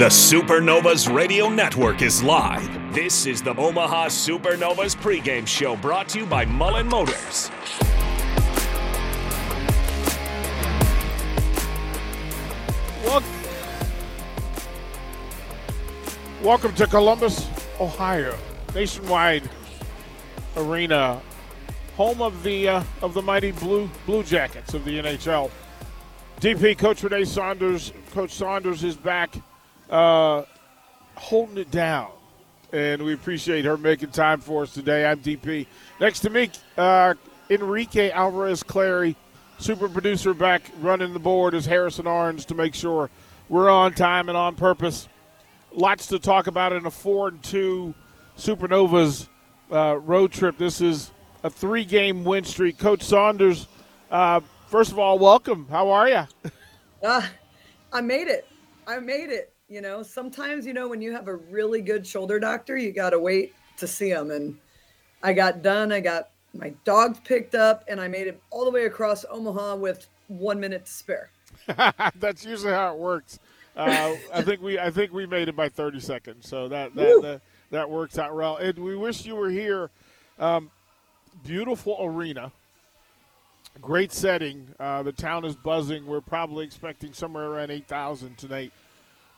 The Supernovas Radio Network is live. This is the Omaha Supernovas pregame show brought to you by Mullen Motors. Welcome to Columbus, Ohio, Nationwide Arena, home of the uh, of the mighty Blue Blue Jackets of the NHL. DP Coach Renee Saunders, Coach Saunders is back, uh, holding it down, and we appreciate her making time for us today. I'm DP. Next to me, uh, Enrique Alvarez Clary, super producer, back running the board is Harrison Orange to make sure we're on time and on purpose lots to talk about in a four and two Supernovas uh, road trip. This is a three game win streak. Coach Saunders, uh, first of all, welcome. How are you? Uh, I made it. I made it. You know, sometimes, you know, when you have a really good shoulder doctor, you got to wait to see them. And I got done. I got my dogs picked up and I made it all the way across Omaha with one minute to spare. That's usually how it works. Uh, I think we I think we made it by 30 seconds, so that that, that, that works out well. And we wish you were here. Um, beautiful arena, great setting. Uh, the town is buzzing. We're probably expecting somewhere around 8,000 tonight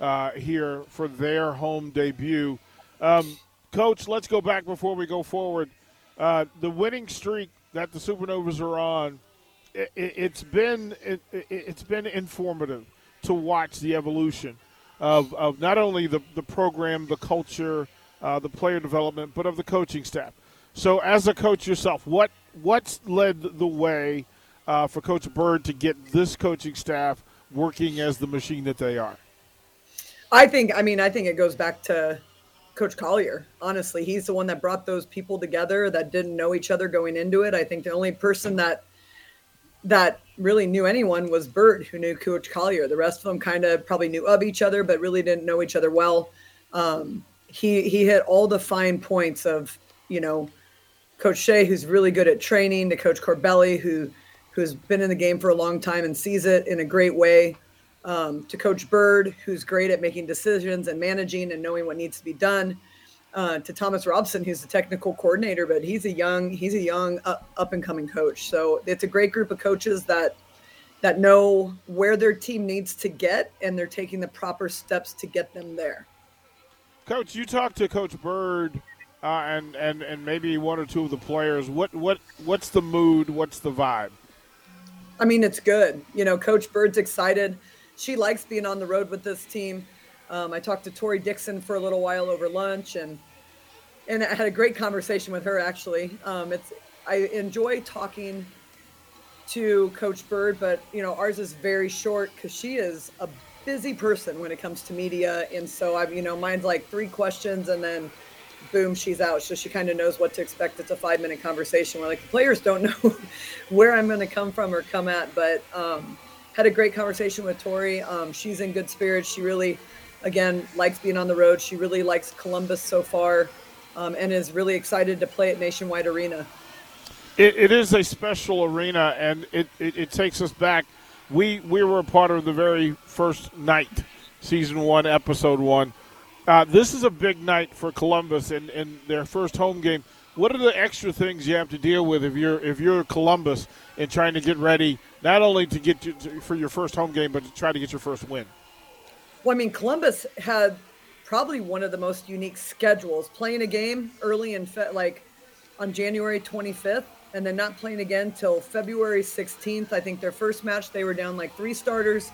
uh, here for their home debut. Um, Coach, let's go back before we go forward. Uh, the winning streak that the Supernovas are on, it, has been it, it's been informative to watch the evolution of, of not only the, the program, the culture, uh, the player development, but of the coaching staff. So, as a coach yourself, what what's led the way uh, for Coach Bird to get this coaching staff working as the machine that they are? I think. I mean, I think it goes back to Coach Collier. Honestly, he's the one that brought those people together that didn't know each other going into it. I think the only person that that really knew anyone was Bird, who knew Coach Collier. The rest of them kind of probably knew of each other, but really didn't know each other well. Um, he he hit all the fine points of you know Coach Shea, who's really good at training, to Coach Corbelli, who who's been in the game for a long time and sees it in a great way, um, to Coach Bird, who's great at making decisions and managing and knowing what needs to be done uh, to Thomas Robson, who's the technical coordinator, but he's a young he's a young up, up and coming coach. So it's a great group of coaches that that know where their team needs to get and they're taking the proper steps to get them there. Coach, you talked to Coach Bird uh, and and and maybe one or two of the players. What what what's the mood? What's the vibe? I mean, it's good. You know, Coach Bird's excited. She likes being on the road with this team. Um, I talked to Tori Dixon for a little while over lunch, and and I had a great conversation with her. Actually, um, it's I enjoy talking to Coach Bird, but you know ours is very short because she is a busy person when it comes to media, and so I, you know, mine's like three questions, and then boom, she's out. So she kind of knows what to expect. It's a five minute conversation where like the players don't know where I'm going to come from or come at, but um, had a great conversation with Tori. Um, she's in good spirits. She really again, likes being on the road. She really likes Columbus so far um, and is really excited to play at Nationwide Arena. it, it is a special arena, and it, it, it, takes us back. We, we were a part of the very first night, season one, episode one. Uh, this is a big night for Columbus in, in their first home game. What are the extra things you have to deal with if you're if you're Columbus and trying to get ready not only to get to, for your first home game, but to try to get your first win? Well, I mean, Columbus had probably one of the most unique schedules playing a game early in fe- like on January 25th and then not playing again till February 16th. I think their first match they were down like three starters.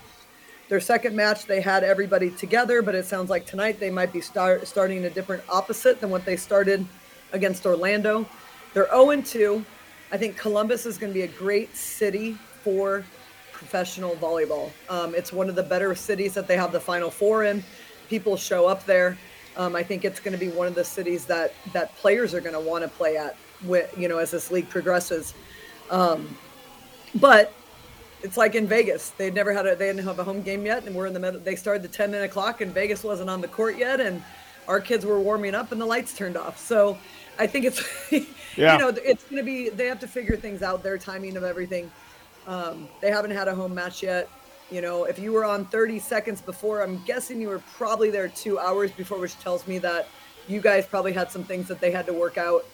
Their second match they had everybody together, but it sounds like tonight they might be start, starting a different opposite than what they started against Orlando. They're 0 2. I think Columbus is going to be a great city for professional volleyball. Um, it's one of the better cities that they have the Final Four in. People show up there. Um, I think it's going to be one of the cities that that players are going to want to play at. With you know, as this league progresses. Um, but it's like in Vegas. They never had a they didn't have a home game yet, and we're in the middle. They started the ten minute clock, and Vegas wasn't on the court yet, and our kids were warming up, and the lights turned off. So I think it's yeah. you know it's going to be they have to figure things out, their timing of everything. Um, they haven't had a home match yet. You know, if you were on 30 seconds before, I'm guessing you were probably there two hours before, which tells me that you guys probably had some things that they had to work out.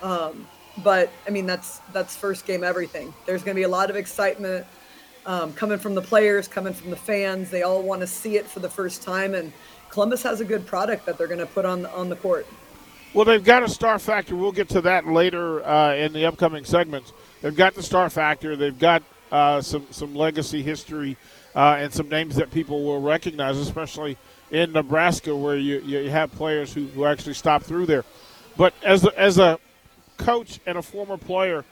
Um, but I mean, that's that's first game everything. There's going to be a lot of excitement um, coming from the players, coming from the fans. They all want to see it for the first time, and Columbus has a good product that they're going to put on on the court. Well, they've got a star factor. We'll get to that later uh, in the upcoming segments. They've got the star factor. They've got uh, some some legacy history uh, and some names that people will recognize, especially in Nebraska, where you, you have players who, who actually stop through there. But as a, as a coach and a former player,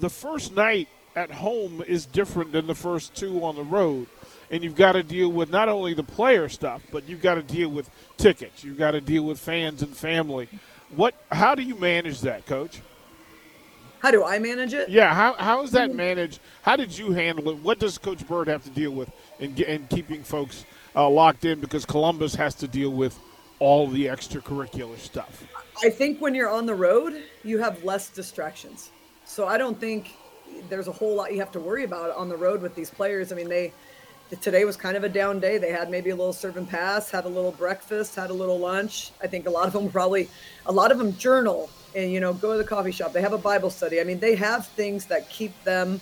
the first night at home is different than the first two on the road. And you've got to deal with not only the player stuff, but you've got to deal with tickets. You've got to deal with fans and family. What? How do you manage that, Coach? How do I manage it? Yeah, how, how is that managed? How did you handle it? What does Coach Bird have to deal with in, in keeping folks uh, locked in because Columbus has to deal with all the extracurricular stuff? I think when you're on the road, you have less distractions. So I don't think there's a whole lot you have to worry about on the road with these players. I mean, they today was kind of a down day. They had maybe a little serve and pass, had a little breakfast, had a little lunch. I think a lot of them probably, a lot of them journal and you know go to the coffee shop. They have a Bible study. I mean, they have things that keep them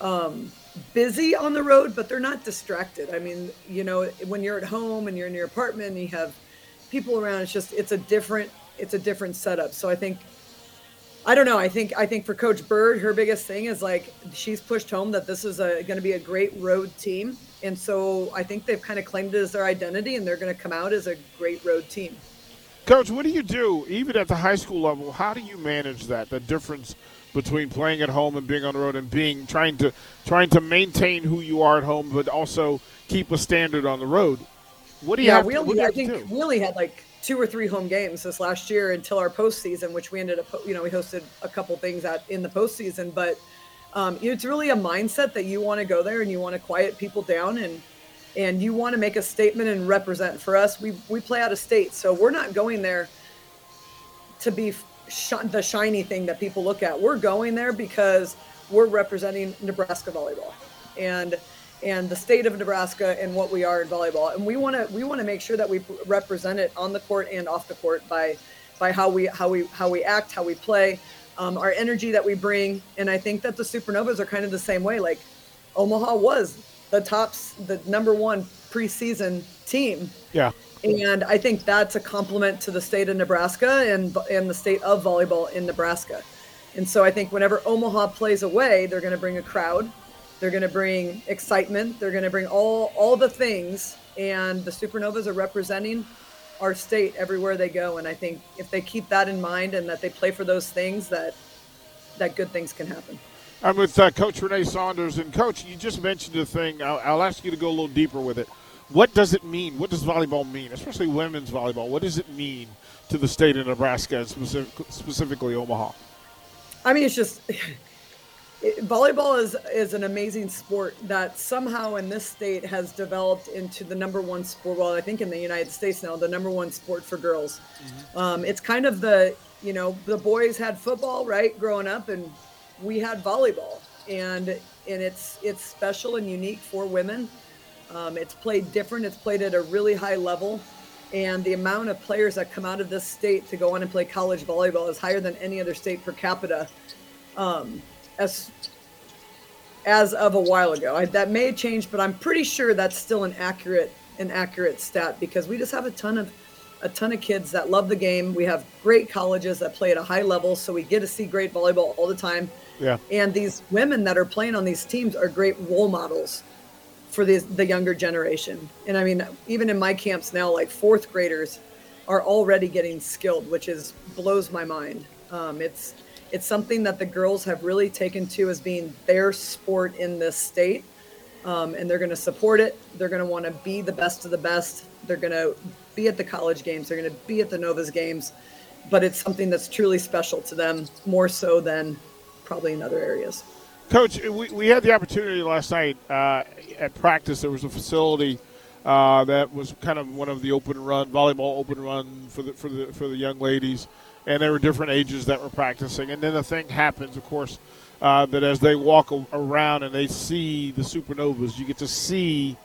um, busy on the road, but they're not distracted. I mean, you know, when you're at home and you're in your apartment and you have people around, it's just it's a different it's a different setup. So I think I don't know. I think I think for Coach Bird, her biggest thing is like she's pushed home that this is going to be a great road team, and so I think they've kind of claimed it as their identity, and they're going to come out as a great road team. Coach, what do you do even at the high school level? How do you manage that? The difference between playing at home and being on the road, and being trying to trying to maintain who you are at home, but also keep a standard on the road. What do you yeah, have? we to, I think do? we only had like two or three home games this last year until our postseason, which we ended up, you know, we hosted a couple things at in the postseason. But um, it's really a mindset that you want to go there and you want to quiet people down and and you want to make a statement and represent. For us, we we play out of state, so we're not going there to be sh- the shiny thing that people look at. We're going there because we're representing Nebraska volleyball, and and the state of Nebraska and what we are in volleyball. And we want to we want to make sure that we represent it on the court and off the court by by how we how we how we act, how we play, um, our energy that we bring. And I think that the Supernovas are kind of the same way. Like Omaha was the tops, the number one preseason team. Yeah. And I think that's a compliment to the state of Nebraska and and the state of volleyball in Nebraska. And so I think whenever Omaha plays away, they're going to bring a crowd they're going to bring excitement. They're going to bring all all the things, and the Supernovas are representing our state everywhere they go. And I think if they keep that in mind and that they play for those things, that that good things can happen. I'm with uh, Coach Renee Saunders, and Coach, you just mentioned a thing. I'll, I'll ask you to go a little deeper with it. What does it mean? What does volleyball mean, especially women's volleyball? What does it mean to the state of Nebraska and specific, specifically Omaha? I mean, it's just it, volleyball is is an amazing sport that somehow in this state has developed into the number one sport. Well, I think in the United States now, the number one sport for girls. Mm-hmm. Um, it's kind of the you know the boys had football right growing up, and we had volleyball, and and it's it's special and unique for women. Um, it's played different. It's played at a really high level. And the amount of players that come out of this state to go on and play college volleyball is higher than any other state per capita. Um, as as of a while ago. I, that may change, but I'm pretty sure that's still an accurate an accurate stat because we just have a ton of a ton of kids that love the game. We have great colleges that play at a high level, so we get to see great volleyball all the time. Yeah. And these women that are playing on these teams are great role models for the the younger generation. And I mean, even in my camps now, like fourth graders are already getting skilled, which is blows my mind. Um, it's it's something that the girls have really taken to as being their sport in this state. Um, and they're going to support it. They're going to want to be the best of the best. They're going to be at the college games. They're going to be at the Novas games. But it's something that's truly special to them, more so than probably in other areas. Coach, we, we had the opportunity last night uh, at practice. There was a facility uh, that was kind of one of the open run volleyball open run for the for the for the young ladies and there were different ages that were practicing. And then the thing happens, of course, uh, that as they walk around and they see the supernovas, you get to see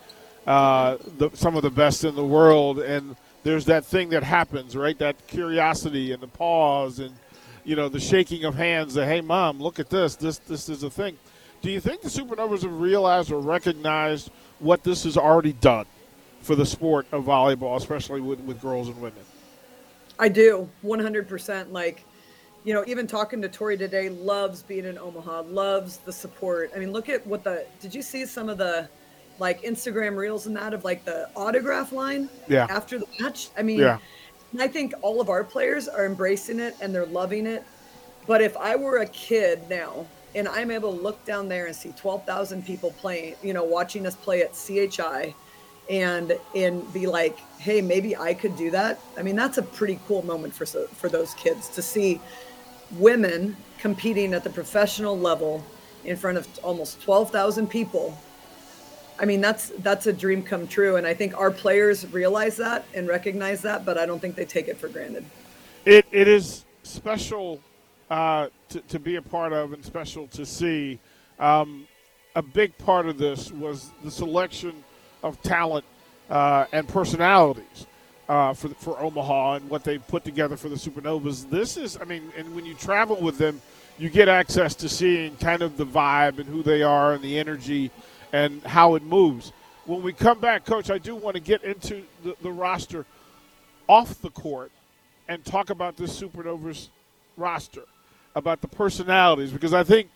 uh, the, some of the best in the world. And there's that thing that happens, right? That curiosity and the pause and you know the shaking of hands. That hey, mom, look at this. This this is a thing. Do you think the supernovas have realized or recognized what this has already done for the sport of volleyball, especially with, with girls and women? I do, 100%. Like you know, even talking to Tori today, loves being in Omaha, loves the support. I mean, look at what the did you see some of the like Instagram reels and that of like the autograph line yeah. after the match? I mean, yeah. I think all of our players are embracing it and they're loving it. But if I were a kid now and I'm able to look down there and see 12,000 people playing, you know, watching us play at CHI and and be like, "Hey, maybe I could do that." I mean, that's a pretty cool moment for for those kids to see women competing at the professional level in front of almost 12,000 people. I mean, that's that's a dream come true, and I think our players realize that and recognize that, but I don't think they take it for granted. It it is special uh, to to be a part of, and special to see. Um, a big part of this was the selection of talent uh, and personalities uh, for for Omaha and what they put together for the Supernovas. This is, I mean, and when you travel with them, you get access to seeing kind of the vibe and who they are and the energy and how it moves. When we come back, Coach, I do want to get into the, the roster off the court and talk about this Supernovas roster, about the personalities, because I think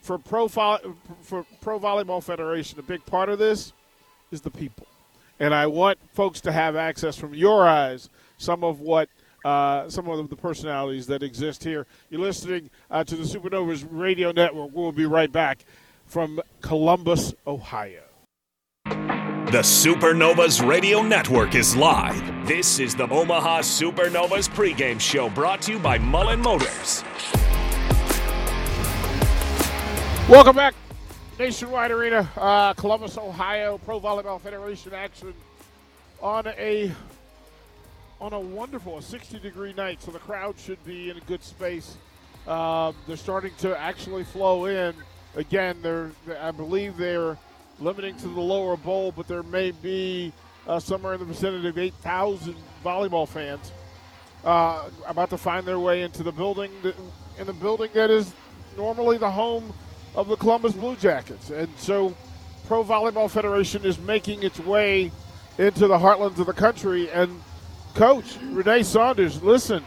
for Pro, for Pro Volleyball Federation, a big part of this is the people and I want folks to have access from your eyes some of what uh, some of the personalities that exist here. You're listening uh, to the Supernovas Radio Network. We'll be right back from Columbus, Ohio. The Supernovas Radio Network is live. This is the Omaha Supernovas pregame show brought to you by Mullen Motors. Welcome back Nationwide Arena, uh, Columbus, Ohio, Pro Volleyball Federation action on a on a wonderful, 60 degree night, so the crowd should be in a good space. Um, they're starting to actually flow in. Again, they're I believe they're limiting to the lower bowl, but there may be uh, somewhere in the vicinity of 8,000 volleyball fans uh, about to find their way into the building, that, in the building that is normally the home of the Columbus Blue Jackets. And so Pro Volleyball Federation is making its way into the heartlands of the country. And Coach Renee Saunders, listen,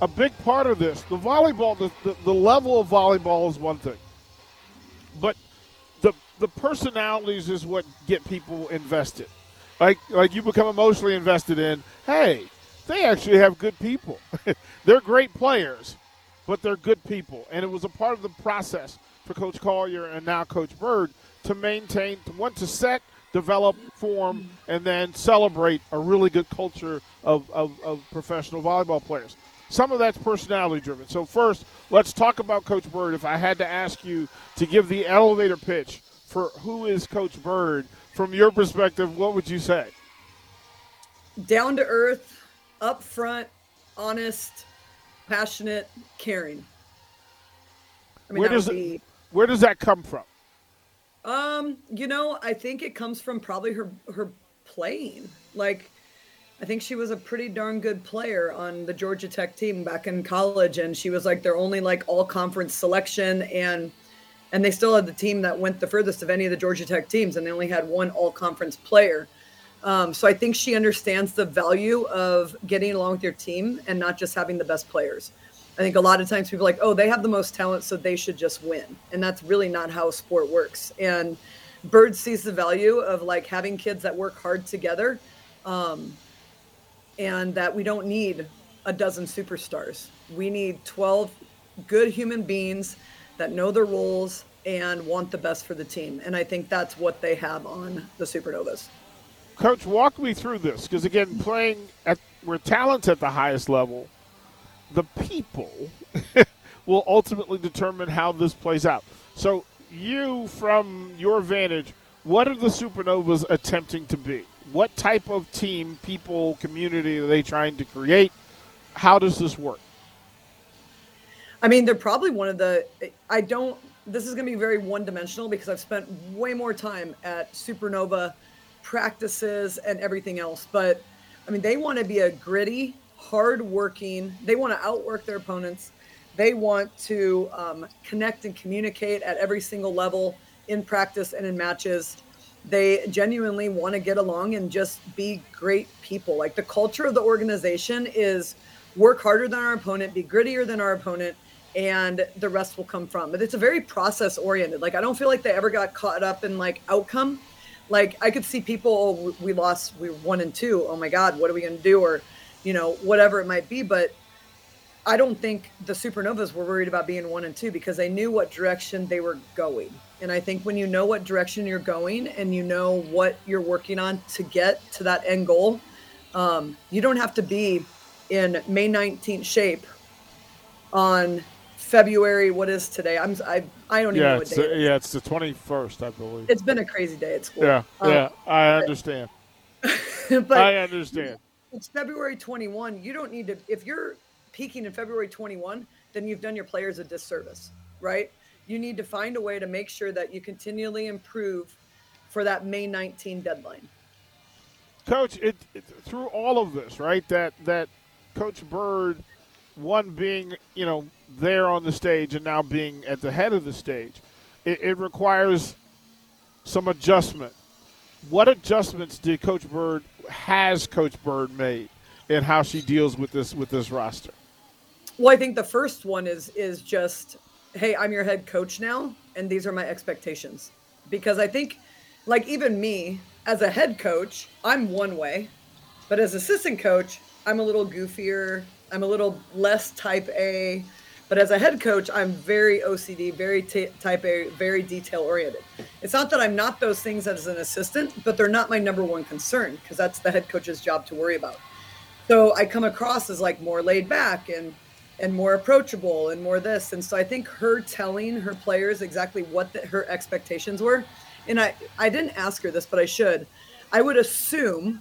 a big part of this, the volleyball, the, the, the level of volleyball is one thing. But the the personalities is what get people invested. Like like you become emotionally invested in, hey, they actually have good people. they're great players, but they're good people. And it was a part of the process for Coach Collier and now Coach Bird to maintain, to want to set, develop, form, and then celebrate a really good culture of, of, of professional volleyball players. Some of that's personality driven. So, first, let's talk about Coach Bird. If I had to ask you to give the elevator pitch for who is Coach Bird, from your perspective, what would you say? Down to earth, upfront, honest, passionate, caring. I mean, where does be... Where does that come from? Um, you know, I think it comes from probably her her playing. Like I think she was a pretty darn good player on the Georgia Tech team back in college and she was like their only like all conference selection and and they still had the team that went the furthest of any of the Georgia Tech teams and they only had one all conference player. Um, so I think she understands the value of getting along with your team and not just having the best players. I think a lot of times people are like, oh, they have the most talent, so they should just win. And that's really not how sport works. And Bird sees the value of like having kids that work hard together um, and that we don't need a dozen superstars. We need 12 good human beings that know their roles and want the best for the team. And I think that's what they have on the Supernovas. Coach, walk me through this because again, playing at where talent's at the highest level, the people will ultimately determine how this plays out. So, you, from your vantage, what are the supernovas attempting to be? What type of team, people, community are they trying to create? How does this work? I mean, they're probably one of the. I don't. this is going to be very one dimensional because I've spent way more time at Supernova practices and everything else. But I mean, they want to be a gritty, hard working, they want to outwork their opponents. They want to um, connect and communicate at every single level in practice and in matches. They genuinely want to get along and just be great people. Like the culture of the organization is work harder than our opponent, be grittier than our opponent, and the rest will come from. But it's a very process oriented. Like I don't feel like they ever got caught up in like outcome. Like I could see people, oh, we lost, we were one and two. Oh my God, what are we going to do? Or, you know, whatever it might be. But I don't think the Supernovas were worried about being one and two because they knew what direction they were going. And I think when you know what direction you're going and you know what you're working on to get to that end goal, um, you don't have to be in May 19th shape on February. What is today? I'm I I don't even yeah, know what day. It's, yeah, it's the twenty first, I believe. It's been a crazy day at school. Yeah, Um, yeah, I understand. but I understand. it's February 21. You don't need to, if you're peaking in February 21, then you've done your players a disservice, right? You need to find a way to make sure that you continually improve for that May 19 deadline. Coach, it, it through all of this, right? That that Coach Bird, one being you know there on the stage and now being at the head of the stage, it, it requires some adjustment. What adjustments did Coach Bird has Coach Bird made in how she deals with this with this roster? Well, I think the first one is is just, hey, I'm your head coach now, and these are my expectations. Because I think, like even me as a head coach, I'm one way, but as assistant coach, I'm a little goofier. I'm a little less type A. But as a head coach, I'm very OCD, very t- type A, very detail oriented. It's not that I'm not those things as an assistant, but they're not my number one concern because that's the head coach's job to worry about. So I come across as like more laid back and and more approachable and more this. And so I think her telling her players exactly what the, her expectations were, and I I didn't ask her this, but I should. I would assume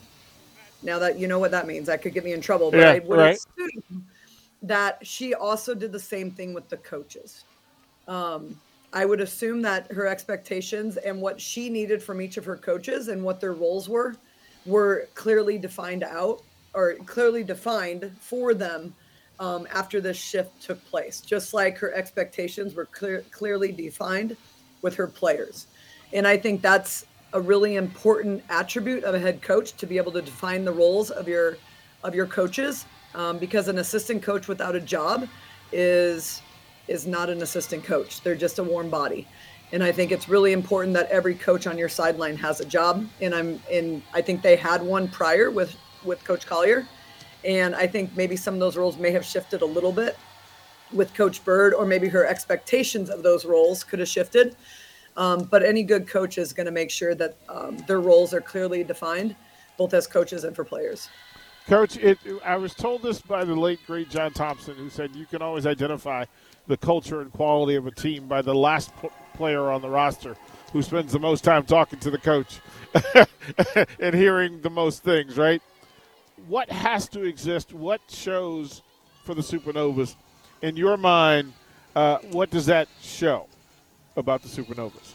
now that you know what that means, that could get me in trouble. But Yeah, I would right. assume that she also did the same thing with the coaches. Um, I would assume that her expectations and what she needed from each of her coaches and what their roles were were clearly defined out or clearly defined for them um, after this shift took place. Just like her expectations were clear, clearly defined with her players, and I think that's a really important attribute of a head coach to be able to define the roles of your of your coaches um, because an assistant coach without a job is is not an assistant coach. They're just a warm body. And i think it's really important that every coach on your sideline has a job. And i'm and i think they had one prior with with coach collier and i think maybe some of those roles may have shifted a little bit with coach bird or maybe her expectations of those roles could have shifted um, but any good coach is going to make sure that um, their roles are clearly defined both as coaches and for players Coach, it, I was told this by the late great John Thompson, who said you can always identify the culture and quality of a team by the last p- player on the roster who spends the most time talking to the coach and hearing the most things. Right? What has to exist? What shows for the Supernovas, in your mind? Uh, what does that show about the Supernovas?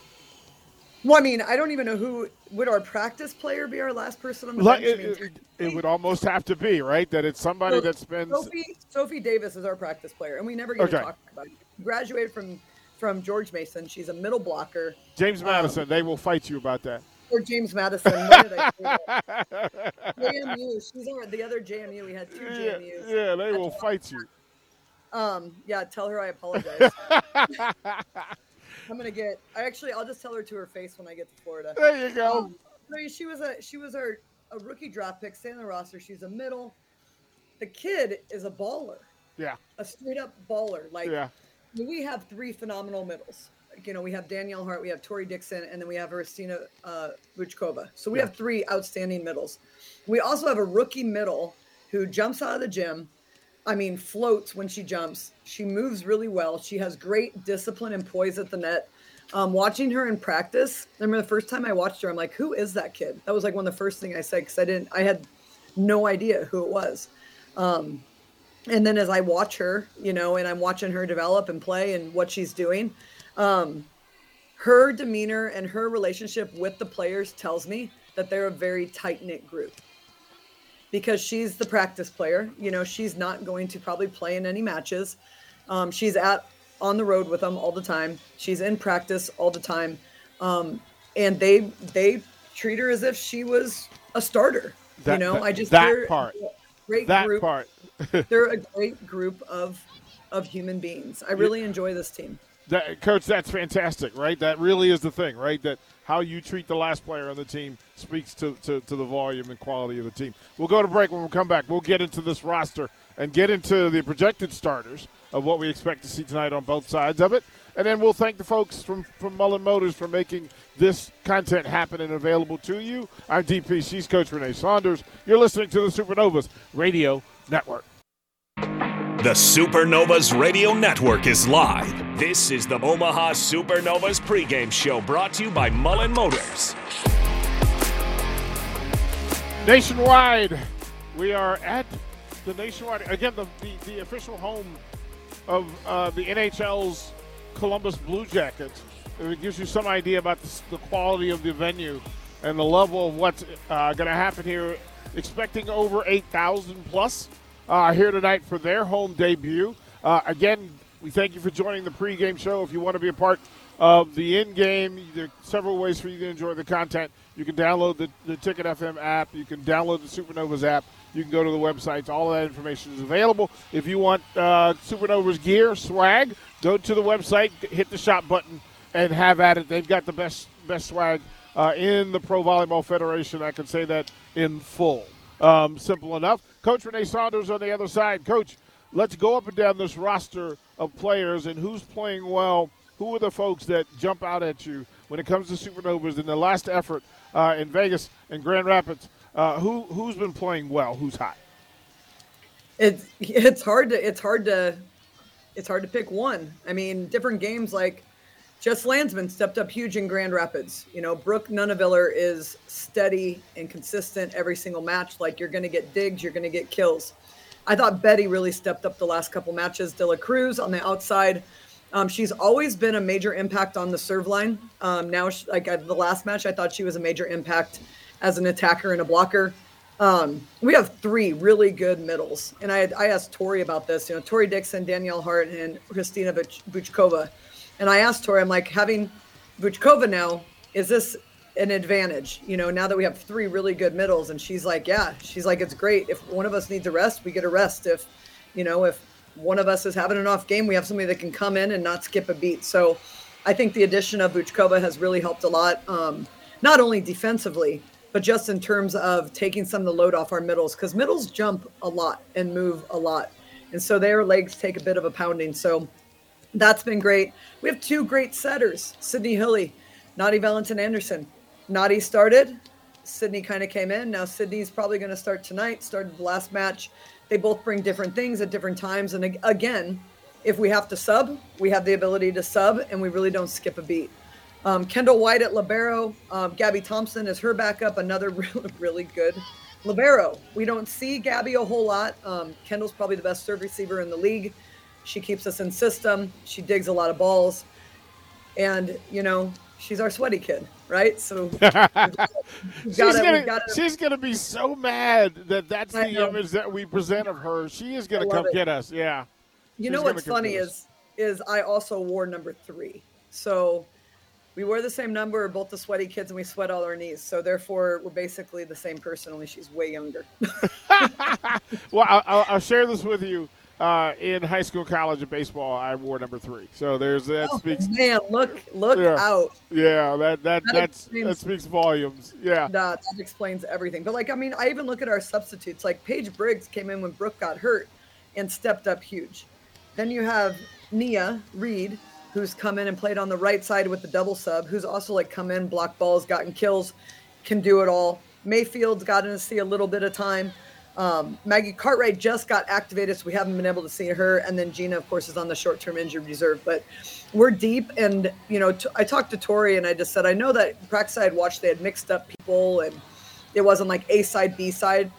well i mean i don't even know who would our practice player be our last person on the bench it, it- it would almost have to be right that it's somebody So, that spends. Sophie Sophie Davis is our practice player, and we never get Okay. to talk about it. She graduated from from George Mason. She's a middle blocker. James um, Madison, they will fight you about that. Or James Madison. What did I say? JMU. She's our the other JMU. We had two Yeah, JMUs. yeah, they will fight you. Um, yeah, tell her I apologize. I'm gonna get. I actually, I'll just tell her to her face when I get to Florida. There you go. Um, she was a she was our a rookie draft pick, stay on the roster. She's a middle. The kid is a baller, Yeah, a straight up baller. Like yeah, we have three phenomenal middles. You know, we have Danielle Hart, we have Tori Dixon, and then we have Christina uh, Vuchkova. So we Yeah. have three outstanding middles. We also have a rookie middle who jumps out of the gym. I mean, floats when she jumps. She moves really well. She has great discipline and poise at the net. Um, watching her in practice, I remember the first time I watched her, I'm like, who is that kid? That was like one of the first thing I said because I didn't, I had no idea who it was. Um, and then as I watch her, you know, and I'm watching her develop and play and what she's doing, Um, her demeanor and her relationship with the players tells me that they're a very tight knit group because she's the practice player. You know, she's not going to probably play in any matches. Um, she's at on the road with them all the time. She's in practice all the time, um, and they they treat her as if she was a starter. That, you know, that, I just that part. Great that group. part. they're a great group of of human beings. I really enjoy this team. That, Coach, that's fantastic, right? That really is the thing, right? That how you treat the last player on the team speaks to, to, to the volume and quality of the team. We'll go to break when we come back. We'll get into this roster and get into the projected starters of what we expect to see tonight on both sides of it. And then we'll thank the folks from, from Mullen Motors for making this content happen and available to you. I'm DP. She's Coach Renee Saunders. You're listening to the Supernovas Radio Network. The Supernovas Radio Network is live. This is the Omaha Supernovas pregame show brought to you by Mullen Motors. Nationwide, we are at the Nationwide, again, the, the, the official home of uh, the NHL's Columbus Blue Jackets. It gives you some idea about the, the quality of the venue and the level of what's uh, going to happen here. Expecting over 8,000 plus uh, here tonight for their home debut. Uh, again, we thank you for joining the pregame show. If you want to be a part of the in-game, there are several ways for you to enjoy the content. You can download the, the Ticket FM app. You can download the Supernovas app. You can go to the websites. All of that information is available. If you want uh, Supernovas gear, swag, go to the website, hit the shop button, and have at it. They've got the best best swag uh, in the Pro Volleyball Federation. I can say that in full. Um, simple enough. Coach Renee Saunders on the other side. Coach, let's go up and down this roster of players and who's playing well. Who are the folks that jump out at you when it comes to Supernovas in the last effort uh, in Vegas and Grand Rapids? Uh, who who's been playing well? Who's hot? It's it's hard to it's hard to it's hard to pick one. I mean, different games like Jess Landsman stepped up huge in Grand Rapids. You know, Brooke Nuneviller is steady and consistent every single match. Like you're going to get digs, you're going to get kills. I thought Betty really stepped up the last couple matches. De La Cruz on the outside. Um, she's always been a major impact on the serve line. Um, now, she, like the last match, I thought she was a major impact as an attacker and a blocker. Um, we have three really good middles, and I, I asked Tori about this. You know, Tori Dixon, Danielle Hart, and Christina Buchkova. And I asked Tori, I'm like, having Buchkova now, is this an advantage? You know, now that we have three really good middles. And she's like, yeah, she's like, it's great. If one of us needs a rest, we get a rest. If, you know, if one of us is having an off game, we have somebody that can come in and not skip a beat. So I think the addition of Buchkova has really helped a lot, um, not only defensively, but just in terms of taking some of the load off our middles, because middles jump a lot and move a lot. And so their legs take a bit of a pounding. So that's been great. We have two great setters, Sydney Hilley, Nati Valentin Anderson. Nati started, Sydney kind of came in. Now Sydney's probably going to start tonight, started the last match. They both bring different things at different times. And again, if we have to sub, we have the ability to sub and we really don't skip a beat. Um, Kendall White at Libero. Um, Gabby Thompson is her backup, another really, really good Libero. We don't see Gabby a whole lot. Um, Kendall's probably the best serve receiver in the league. She keeps us in system. She digs a lot of balls. And, you know, she's our sweaty kid, right? So gotta, she's, gonna, gotta, she's gonna be so mad that that's the image that we present of her. She is gonna come it. get us. Yeah. You she's know what's funny is is I also wore number three. So we wear the same number, both the sweaty kids, and we sweat all our knees. So therefore, we're basically the same person, only she's way younger. well, I'll, I'll share this with you uh, in high school, college, and baseball, I wore number three. So there's that oh, speaks. Man, look, look yeah. out. Yeah, that that that, explains, that speaks volumes. Yeah, that, that explains everything. But like, I mean, I even look at our substitutes. Like Paige Briggs came in when Brooke got hurt and stepped up huge. Then you have Nia Reed, who's come in and played on the right side with the double sub, who's also like come in, block balls, gotten kills, can do it all. Mayfield's gotten to see a little bit of time. Um, Maggie Cartwright just got activated, so we haven't been able to see her. And then Gina, of course, is on the short-term injury reserve. But we're deep, and you know, t- I talked to Tori, and I just said I know that practice I had watched, they had mixed up people, and it wasn't like A side, B side.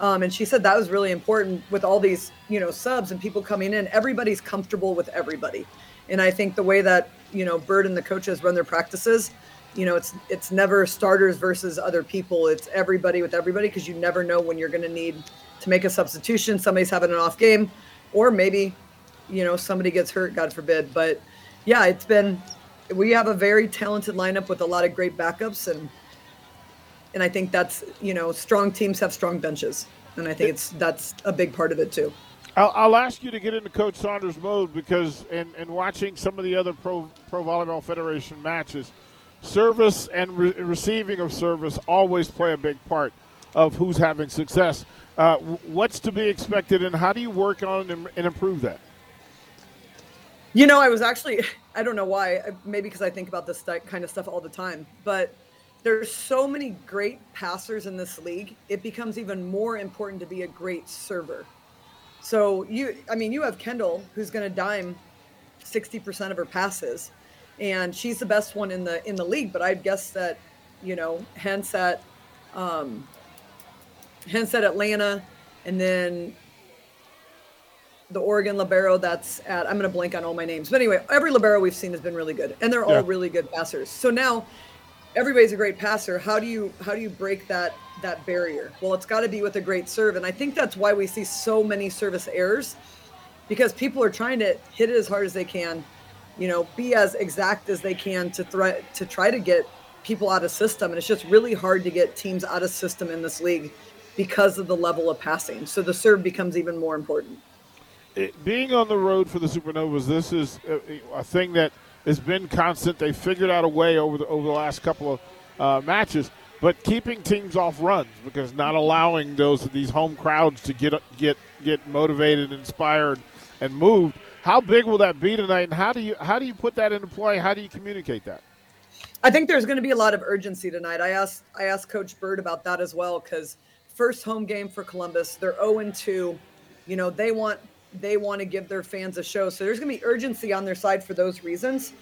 Um, and she said that was really important with all these, you know, subs and people coming in. Everybody's comfortable with everybody, And I think the way that you know Bird and the coaches run their practices, you know, it's it's never starters versus other people. It's everybody with everybody because you never know when you're going to need to make a substitution. Somebody's having an off game, or maybe, you know, somebody gets hurt. God forbid. But yeah, it's been. We have a very talented lineup with a lot of great backups, and and I think that's you know strong teams have strong benches, and I think it's that's a big part of it too. I'll, I'll, ask you to get into Coach Saunders mode because, in, in watching some of the other Pro Pro Volleyball Federation matches, service and re- receiving of service always play a big part of who's having success. Uh, what's to be expected, and how do you work on and, and improve that? You know, I was actually, I don't know why, maybe because I think about this kind of stuff all the time, but there's so many great passers in this league. It becomes even more important to be a great server. So you, I mean, you have Kendall who's going to dime 60% of her passes, and she's the best one in the in the league. But I'd guess that, you know, hence at, um, hence at Atlanta, and then the Oregon libero that's at. I'm going to blank on all my names, but anyway, every libero we've seen has been really good, and they're all really good passers. So now everybody's a great passer. How do you how do you break that that barrier? Well, it's got to be with a great serve, and I think that's why we see so many service errors, because people are trying to hit it as hard as they can, you know, be as exact as they can to threat to try to get people out of system, and it's just really hard to get teams out of system in this league because of the level of passing. So the serve becomes even more important. It, being on the road for the Supernovas, this is a, a thing that has been constant. They figured out a way over the over the last couple of uh, matches, but keeping teams off runs because not allowing those these home crowds to get get get motivated, inspired, and moved. How big will that be tonight, and how do you how do you put that into play? How do you communicate that? I think there's going to be a lot of urgency tonight. I asked I asked Coach Bird about that as well because first home game for Columbus, they're 0 2. You know they want they want to give their fans a show. So there's going to be urgency on their side for those reasons.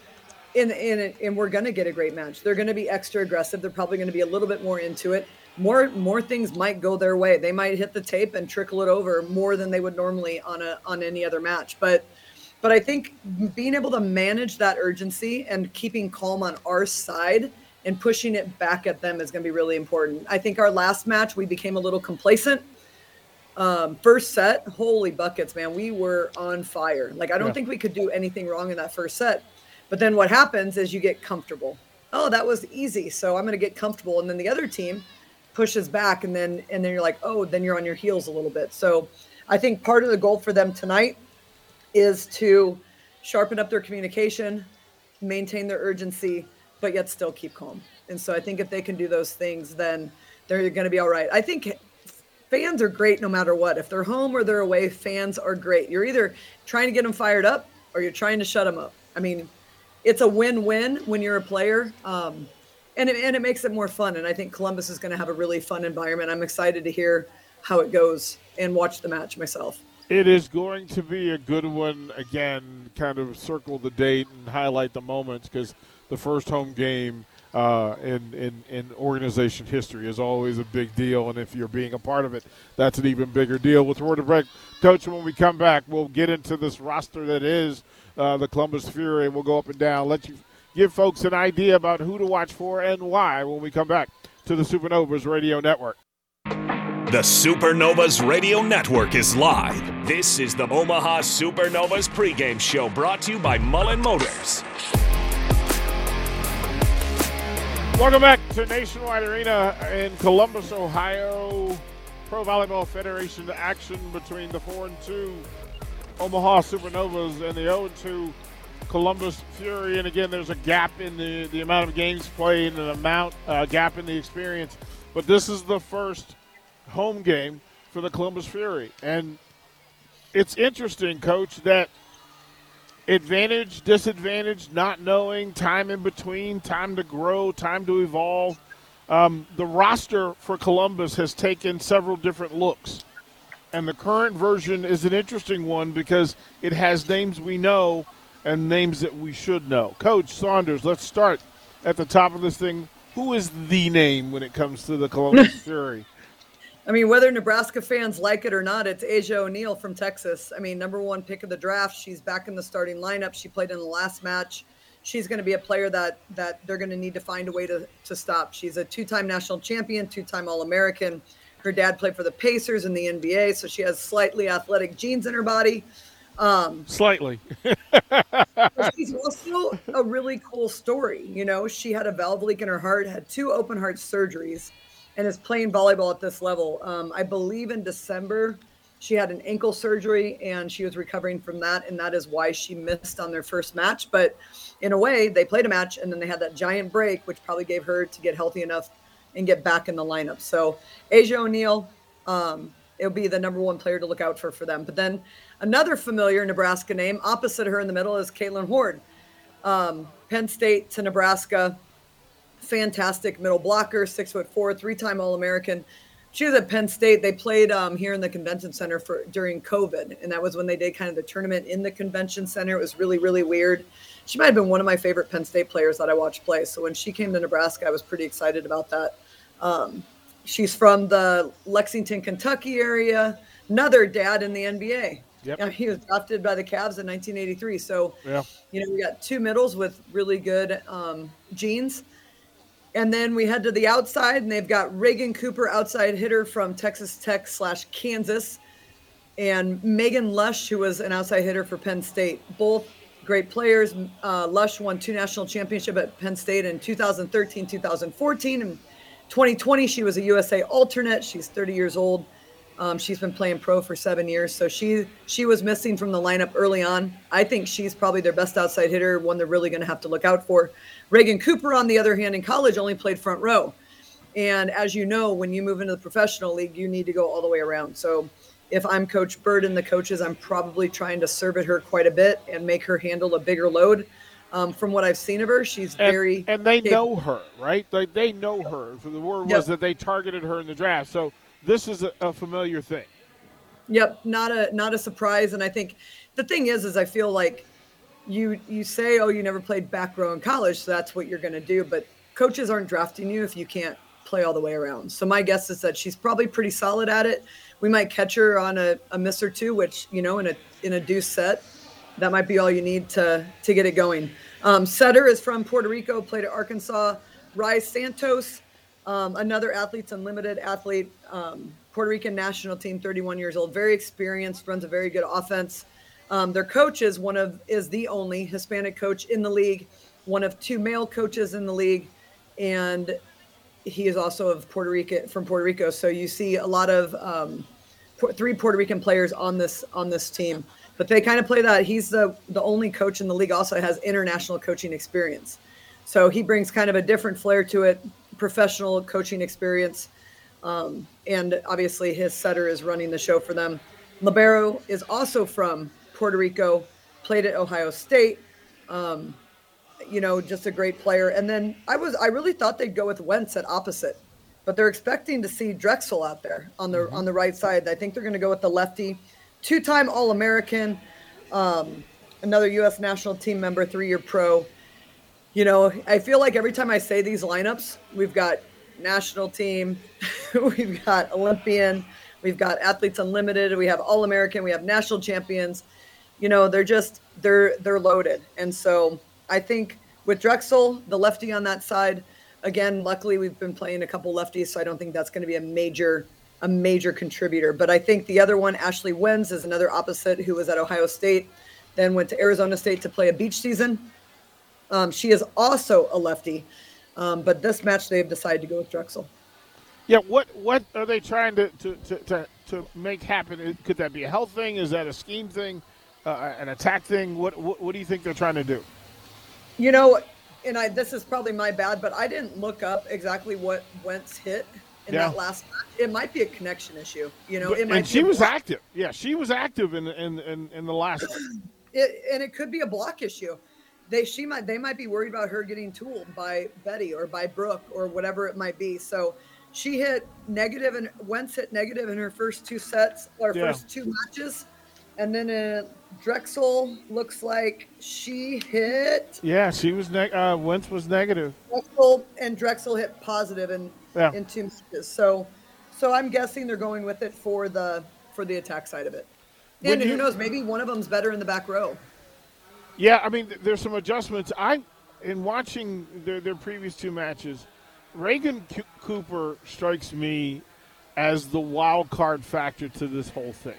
And, and, and we're going to get a great match. They're going to be extra aggressive. They're probably going to be a little bit more into it. More more things might go their way. They might hit the tape and trickle it over more than they would normally on a on any other match. But but I think being able to manage that urgency and keeping calm on our side and pushing it back at them is going to be really important. I think our last match we became a little complacent um, first set, holy buckets, man, we were on fire. Like I don't yeah. think we could do anything wrong in that first set. But then what happens is you get comfortable. Oh, that was easy, so I'm going to get comfortable, and then the other team pushes back, and then and then you're like, oh, then you're on your heels a little bit. So I think part of the goal for them tonight is to sharpen up their communication, maintain their urgency, but yet still keep calm. And so I think if they can do those things, then they're going to be all right. I think fans are great no matter what. If they're home or they're away, fans are great. You're either trying to get them fired up or you're trying to shut them up. I mean, it's a win-win when you're a player, um, and it, and it makes it more fun. And I think Columbus is going to have a really fun environment. I'm excited to hear how it goes and watch the match myself. It is going to be a good one. Again, kind of circle the date and highlight the moments because the first home game – uh, in, in, in organization history is always a big deal. And if you're being a part of it, that's an even bigger deal. With word of break, Coach, when we come back, we'll get into this roster that is uh, the Columbus Fury, and we'll go up and down, let you give folks an idea about who to watch for and why when we come back to the Supernovas Radio Network. The Supernovas Radio Network is live. This is the Omaha Supernovas pregame show brought to you by Mullen Motors. Welcome back to Nationwide Arena in Columbus, Ohio. Pro Volleyball Federation action between the 4 and 2 Omaha Supernovas and the 0 and 2 Columbus Fury. And again, there's a gap in the, the amount of games played and an amount uh, gap in the experience. But this is the first home game for the Columbus Fury. And it's interesting, Coach, that advantage, disadvantage, not knowing, time in between, time to grow, time to evolve. Um, the roster for Columbus has taken several different looks. And the current version is an interesting one because it has names we know and names that we should know. Coach Saunders, let's start at the top of this thing. Who is the name when it comes to the Columbus Fury? I mean, whether Nebraska fans like it or not, it's Asia O'Neal from Texas. I mean, number one pick of the draft. She's back in the starting lineup. She played in the last match. She's going to be a player that that they're going to need to find a way to to stop. She's a two-time national champion, two-time All-American. Her dad played for the Pacers in the NBA, so she has slightly athletic genes in her body. Um, Slightly. she's also a really cool story. You know, she had a valve leak in her heart, had two open heart surgeries and is playing volleyball at this level. Um, I believe in December she had an ankle surgery and she was recovering from that, and that is why she missed on their first match. But in a way, they played a match and then they had that giant break, which probably gave her to get healthy enough and get back in the lineup. So Asia O'Neal, um, it'll be the number one player to look out for for them. But then another familiar Nebraska name opposite her in the middle is Kaitlyn Hord. Um, Penn State to Nebraska fantastic middle blocker, six foot four, three time All American. She was at Penn State. They played um, here in the convention center for during COVID, and that was when they did kind of the tournament in the convention center. It was really, really weird. She might have been one of my favorite Penn State players that I watched play. So when she came to Nebraska, I was pretty excited about that. Um, she's from the Lexington, Kentucky area. Another dad in the NBA. Yep. he was drafted by the Cavs in 1983. So, yeah. you know, we got two middles with really good um, genes. And then we head to the outside, and they've got Reagan Cooper, outside hitter from Texas Tech slash Kansas, and Megan Lush, who was an outside hitter for Penn State. Both great players. Uh, Lush won two national championships at Penn State in 2013, 2014, and 2020 she was a USA alternate. She's 30 years old. Um, she's been playing pro for seven years, so she she was missing from the lineup early on. I think she's probably their best outside hitter, one they're really going to have to look out for. Reagan Cooper, on the other hand, in college only played front row, and as you know, when you move into the professional league, you need to go all the way around. So, if I'm Coach Bird and the coaches, I'm probably trying to serve at her quite a bit and make her handle a bigger load. Um, from what I've seen of her, she's and, very and they capable. know her, right? They they know her. So the word was that they targeted her in the draft. So this is a, a familiar thing. Yep, not a not a surprise. And I think the thing is, is I feel like you you say, oh, you never played back row in college, so that's what you're going to do. But coaches aren't drafting you if you can't play all the way around. So my guess is that she's probably pretty solid at it. We might catch her on a, a miss or two, which you know, in a in a deuce set, that might be all you need to to get it going. Um, Setter is from Puerto Rico, played at Arkansas. Rise Santos um, another Athletes Unlimited athlete, um, Puerto Rican national team, 31 years old, very experienced, runs a very good offense. Um, their coach is one of is the only Hispanic coach in the league, one of two male coaches in the league, and he is also of Puerto Rico from Puerto Rico. So you see a lot of um, three Puerto Rican players on this on this team, but they kind of play that. He's the the only coach in the league. Also has international coaching experience, so he brings kind of a different flair to it professional coaching experience. Um, and obviously, his setter is running the show for them. Libero is also from Puerto Rico, played at Ohio State. Um, you know, just a great player. And then I was, I really thought they'd go with Wenz at opposite, but they're expecting to see Drexel out there on the mm-hmm. on the right side. I think they're going to go with the lefty, two-time All-American, um, another U.S. national team member, three-year pro you know, I feel like every time I say these lineups, we've got national team, we've got Olympian, we've got athletes unlimited, we have all American, we have national champions. You know, they're just they're they're loaded. And so I think with Drexel, the lefty on that side, again, luckily we've been playing a couple lefties, so I don't think that's going to be a major a major contributor. But I think the other one, Ashley Wenz, is another opposite who was at Ohio State, then went to Arizona State to play a beach season um, she is also a lefty, um, but this match they've decided to go with Drexel. Yeah, what what are they trying to to, to, to, to make happen? Could that be a health thing? Is that a scheme thing, uh, an attack thing? What, what what do you think they're trying to do? You know, and I this is probably my bad, but I didn't look up exactly what Wenz hit in yeah. that last match. It might be a connection issue. You know, but, and she was active. Yeah, she was active in in in, in the last. It, and it could be a block issue they she might they might be worried about her getting tooled by Betty or by Brooke or whatever it might be. So she hit negative and Wenz hit negative in her first two sets or yeah. first two matches. And then uh, Drexel looks like she hit. Yeah, she was. Ne- uh, Wenz was negative. Drexel and Drexel hit positive in yeah. in two matches. So, So I'm guessing they're going with it for the for the attack side of it. And Would who knows? Maybe one of them's better in the back row. Yeah, I mean, there's some adjustments. I, in watching their, their previous two matches, Reagan C- Cooper strikes me as the wild card factor to this whole thing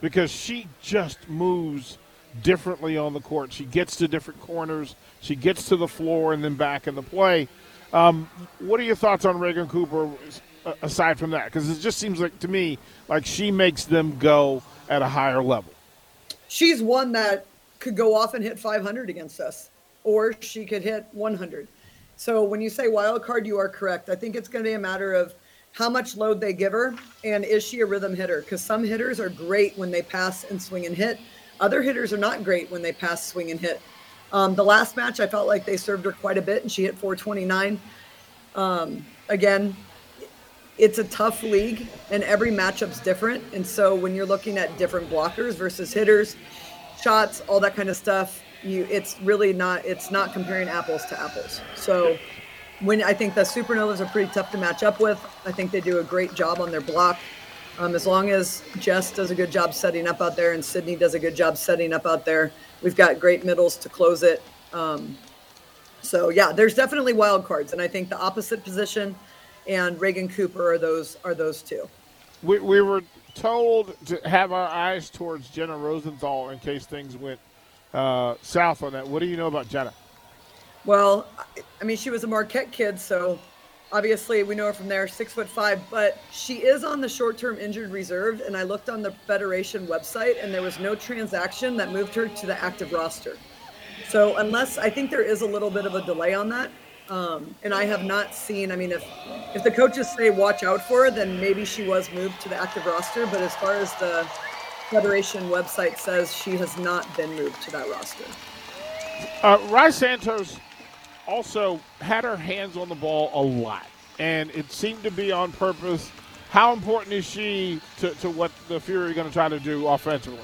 because she just moves differently on the court. She gets to different corners, she gets to the floor, and then back in the play. Um, what are your thoughts on Reagan Cooper uh, aside from that? Because it just seems like to me like she makes them go at a higher level. She's one that could go off and hit 500 against us, or she could hit 100. So when you say wild card, you are correct. I think it's going to be a matter of how much load they give her and is she a rhythm hitter? Because some hitters are great when they pass and swing and hit. Other hitters are not great when they pass, swing, and hit. Um, the last match, I felt like they served her quite a bit, and she hit 429. Um, again, it's a tough league, and every matchup's different. And so when you're looking at different blockers versus hitters, shots, all that kind of stuff, you it's really not it's not comparing apples to apples. So when I think the Supernovas are pretty tough to match up with, I think they do a great job on their block. Um, as long as Jess does a good job setting up out there and Sydney does a good job setting up out there, we've got great middles to close it. Um, so yeah, there's definitely wild cards, and I think the opposite position and Reagan Cooper are those are those two. We, we were told to have our eyes towards Jenna Rosenthal in case things went uh, south on that. What do you know about Jenna? Well, I- mean, she was a Marquette kid, so obviously we know her from there, six foot five. But she is on the short-term injured reserve, and I looked on the Federation website, and there was no transaction that moved her to the active roster. So unless I think there is a little bit of a delay on that, um, and I have not seen. I mean, if if the coaches say watch out for her, then maybe she was moved to the active roster. But as far as the Federation website says, she has not been moved to that roster. Uh, Santos also had her hands on the ball a lot, and it seemed to be on purpose. How important is she to, to what the Fury are going to try to do offensively?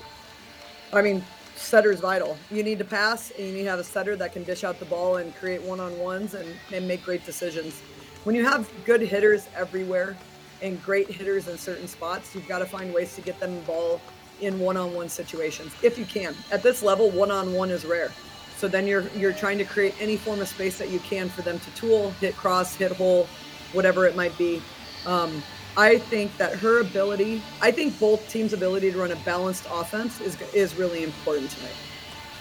I mean, setter's vital. You need to pass, and you need to have a setter that can dish out the ball and create one-on-ones and, and make great decisions. When you have good hitters everywhere and great hitters in certain spots, you've got to find ways to get them the ball in one-on-one situations if you can. At this level, one-on-one is rare. So then you're you're trying to create any form of space that you can for them to tool, hit cross, hit hole, whatever it might be. Um, I think that her ability, I think both teams' ability to run a balanced offense is is really important tonight.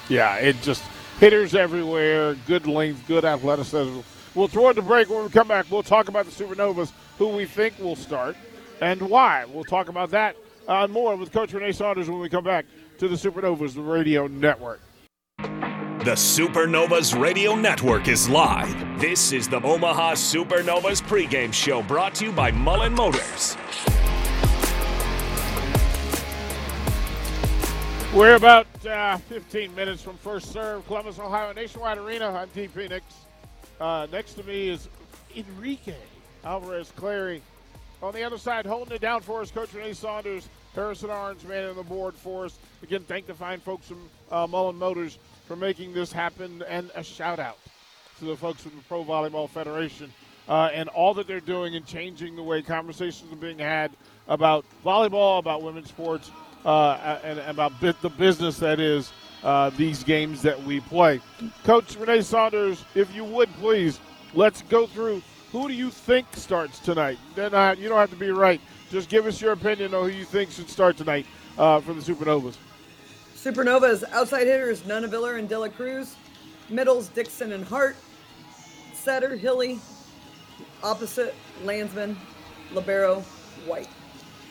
Yeah, it just hitters everywhere, good length, good athleticism. We'll throw it to break. When we come back, we'll talk about the Supernovas, who we think will start, and why. We'll talk about that uh, more with Coach Renee Saunders when we come back to the Supernovas Radio Network. The Supernovas Radio Network is live. This is the Omaha Supernovas pregame show brought to you by Mullen Motors. We're about uh, 15 minutes from first serve, Columbus, Ohio, Nationwide Arena. I'm T. Phoenix. Uh, next to me is Enrique Alvarez Clary. On the other side, holding it down for us, Coach Renee Saunders, Harrison Orange, man on the board for us. Again, thank the fine folks from uh, Mullen Motors for making this happen, and a shout out to the folks from the Pro Volleyball Federation uh, and all that they're doing in changing the way conversations are being had about volleyball, about women's sports, uh, and about the business that is uh, these games that we play. Coach Renee Saunders, if you would please, let's go through who do you think starts tonight. Then uh, you don't have to be right. Just give us your opinion on who you think should start tonight uh, for the Supernovas. Supernovas outside hitters Nuneviller and Dela Cruz, middles Dixon and Hart, setter Hilley, opposite Landsman, Libero, White.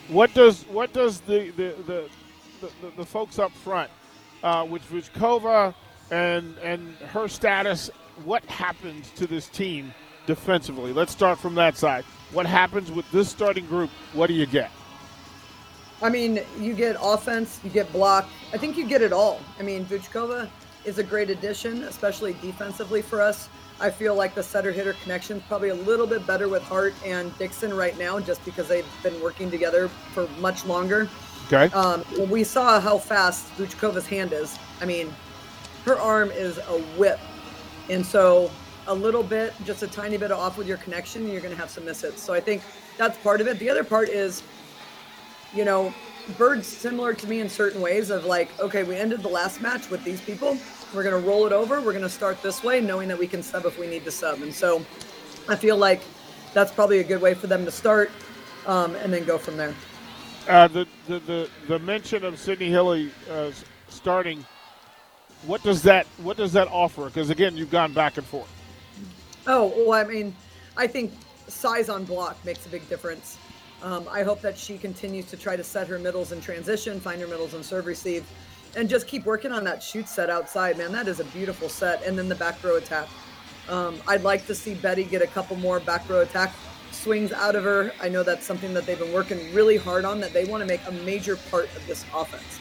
What does what does the the the, the, the, folks up front, uh, which was Kova and and her status, what happens to this team defensively? Let's start from that side. What happens with this starting group? What do you get? I mean, you get offense, you get block. I think you get it all. I mean, Vuchkova is a great addition, especially defensively for us. I feel like the setter hitter connection is probably a little bit better with Hart and Dixon right now, just because they've been working together for much longer. Okay. Um, we saw how fast Vuchkova's hand is. I mean, her arm is a whip. And so a little bit, just a tiny bit off with your connection, you're going to have some misses. So I think that's part of it. The other part is, you know, Bird's similar to me in certain ways of like, okay, we ended the last match with these people. We're going to roll it over. We're going to start this way, knowing that we can sub if we need to sub. And so I feel like that's probably a good way for them to start um, and then go from there. Uh, the, the, the, the mention of Sydney Hilley uh, starting, what does that what does that offer? Because again, you've gone back and forth. Oh well, I mean, I think size on block makes a big difference. Um, I hope that she continues to try to set her middles in transition, find her middles in serve receive, and just keep working on that shoot set outside. Man, that is a beautiful set. And then the back row attack. Um, I'd like to see Betty get a couple more back row attack swings out of her. I know that's something that they've been working really hard on. That they want to make a major part of this offense.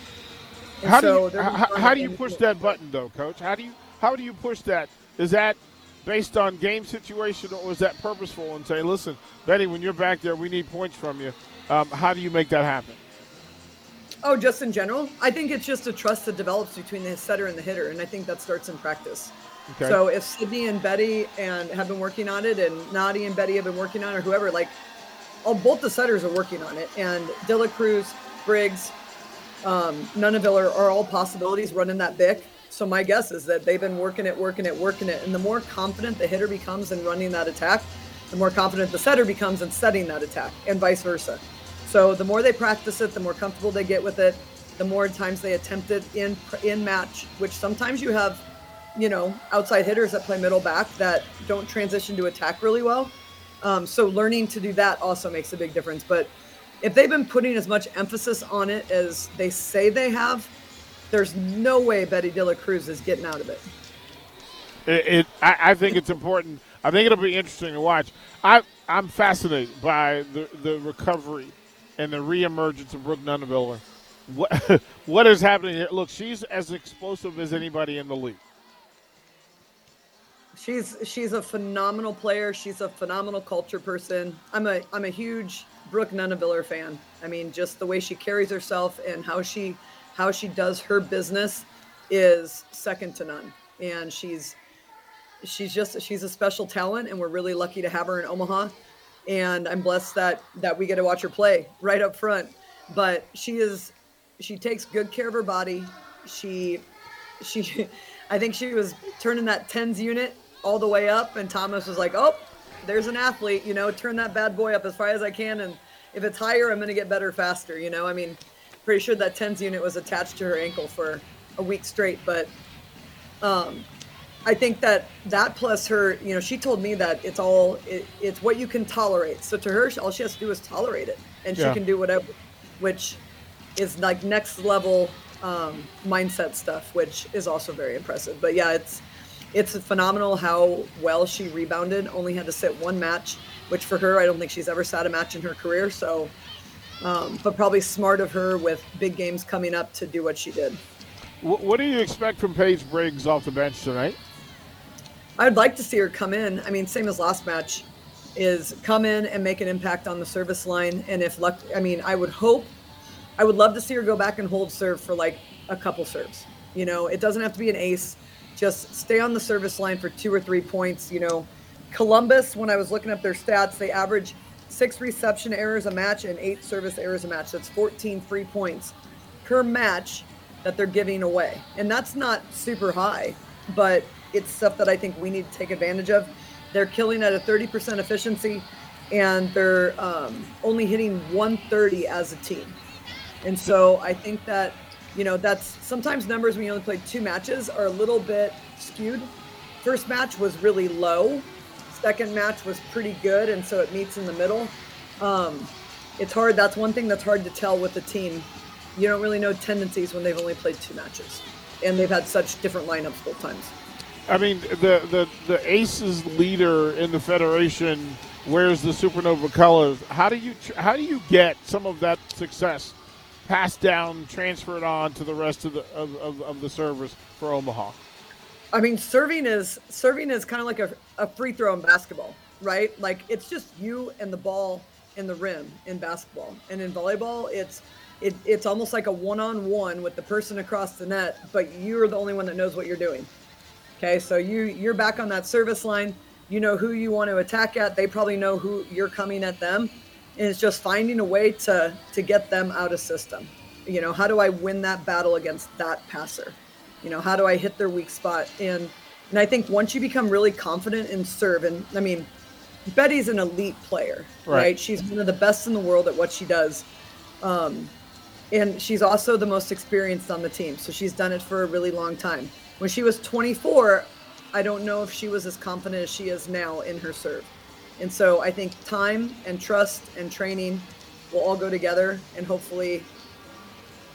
And how so do you, how, how do you push that button though, Coach? How do you how do you push that? Is that based on game situation, or was that purposeful and say, listen, Betty, when you're back there, we need points from you? Um, how do you make that happen? Oh, just in general, I think it's just a trust that develops between the setter and the hitter, and I think that starts in practice. Okay. So if Sydney and Betty and have been working on it, and Nati and Betty have been working on it, or whoever, like, all both the setters are working on it, and Dela Cruz, Briggs, um, Nuneviller are, are all possibilities running that BIC. So my guess is that they've been working it, working it, working it. And the more confident the hitter becomes in running that attack, the more confident the setter becomes in setting that attack, and vice versa. So the more they practice it, the more comfortable they get with it, the more times they attempt it in in match, which sometimes you have, you know, outside hitters that play middle back that don't transition to attack really well. Um, so learning to do that also makes a big difference. But if they've been putting as much emphasis on it as they say they have, there's no way Betty Dela Cruz is getting out of it. It, it I, I, think it's important. I think it'll be interesting to watch. I, I'm fascinated by the, the recovery and the reemergence of Brooke Nuneviller. What, what is happening here? Look, she's as explosive as anybody in the league. She's she's a phenomenal player. She's a phenomenal culture person. I'm a I'm a huge Brooke Nuneviller fan. I mean, just the way she carries herself and how she how she does her business is second to none. And she's she's just she's a special talent and we're really lucky to have her in Omaha. And I'm blessed that that we get to watch her play right up front. But she is she takes good care of her body. She she I think she was turning that tens unit all the way up and Thomas was like, Oh, there's an athlete, you know, turn that bad boy up as far as I can and if it's higher, I'm gonna get better faster, you know. I mean, pretty sure that tens unit was attached to her ankle for a week straight. But um, I think that that plus her, you know, she told me that it's all it, it's what you can tolerate. So to her, all she has to do is tolerate it, and she can do whatever, which is like next level um, mindset stuff, which is also very impressive. But yeah, it's it's phenomenal how well she rebounded. Only had to sit one match, which for her, I don't think she's ever sat a match in her career. So um, but probably smart of her with big games coming up to do what she did. What do you expect from Paige Briggs off the bench tonight? I'd like to see her come in. I mean, same as last match, is come in and make an impact on the service line. And if luck, I mean, I would hope, I would love to see her go back and hold serve for like a couple serves. You know, it doesn't have to be an ace. Just stay on the service line for two or three points. You know, Columbus, when I was looking up their stats, they average six reception errors a match and eight service errors a match. That's 14 free points per match that they're giving away. And that's not super high, but it's stuff that I think we need to take advantage of. They're killing at a 30% efficiency and they're um, only hitting 130 as a team. And so I think that, you know, that's sometimes numbers when you only play two matches are a little bit skewed. First match was really low second match was pretty good, and so it meets in the middle. Um, it's hard. That's one thing that's hard to tell with the team. You don't really know tendencies when they've only played two matches, and they've had such different lineups both times. I mean, the the the Aces leader in the federation wears the Supernova colors. How do you how do you get some of that success passed down, transferred on to the rest of the of, of, of the servers for Omaha? I mean, serving is serving is kind of like a, a free throw in basketball, right? Like it's just you and the ball in the rim in basketball, and in volleyball, it's it, it's almost like a one on one with the person across the net, but you're the only one that knows what you're doing. Okay, so you you're back on that service line. You know who you want to attack at. They probably know who you're coming at them, and it's just finding a way to to get them out of system. You know, how do I win that battle against that passer? You know, how do I hit their weak spot? And and I think once you become really confident in serve, and I mean, Betty's an elite player, right? right? She's one of the best in the world at what she does. Um, and she's also the most experienced on the team. So she's done it for a really long time. When she was 24, I don't know if she was as confident as she is now in her serve. And so I think time and trust and training will all go together and hopefully,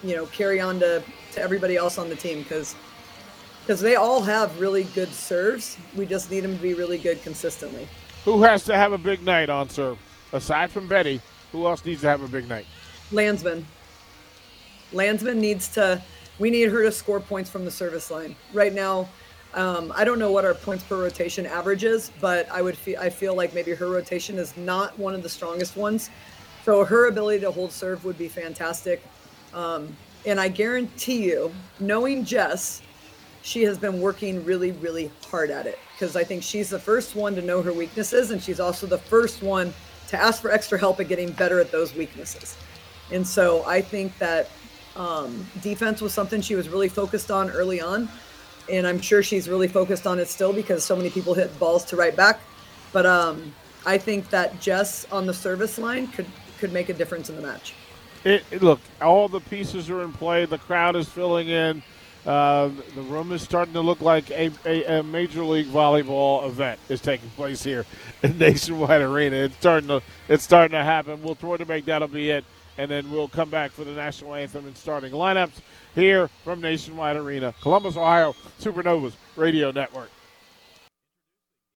you know, carry on to, to everybody else on the team because because they all have really good serves. We just need them to be really good consistently. Who has to have a big night on serve? Aside from Betty, who else needs to have a big night? Landsman. Landsman needs to. We need her to score points from the service line right now. Um, I don't know what our points per rotation average is, but I would feel I feel like maybe her rotation is not one of the strongest ones. So her ability to hold serve would be fantastic. Um, and I guarantee you, knowing Jess, she has been working really, really hard at it because I think she's the first one to know her weaknesses, and she's also the first one to ask for extra help at getting better at those weaknesses. And so I think that um, defense was something she was really focused on early on. And I'm sure she's really focused on it still because so many people hit balls to right back. But um, I think that Jess on the service line could, could make a difference in the match. It, it, look, all the pieces are in play. The crowd is filling in. Uh, the room is starting to look like a, a, a, major league volleyball event is taking place here in Nationwide Arena. It's starting to it's starting to happen. We'll try to make that'll be it and then we'll come back for the national anthem and starting lineups here from Nationwide Arena, Columbus, Ohio, Supernovas Radio Network.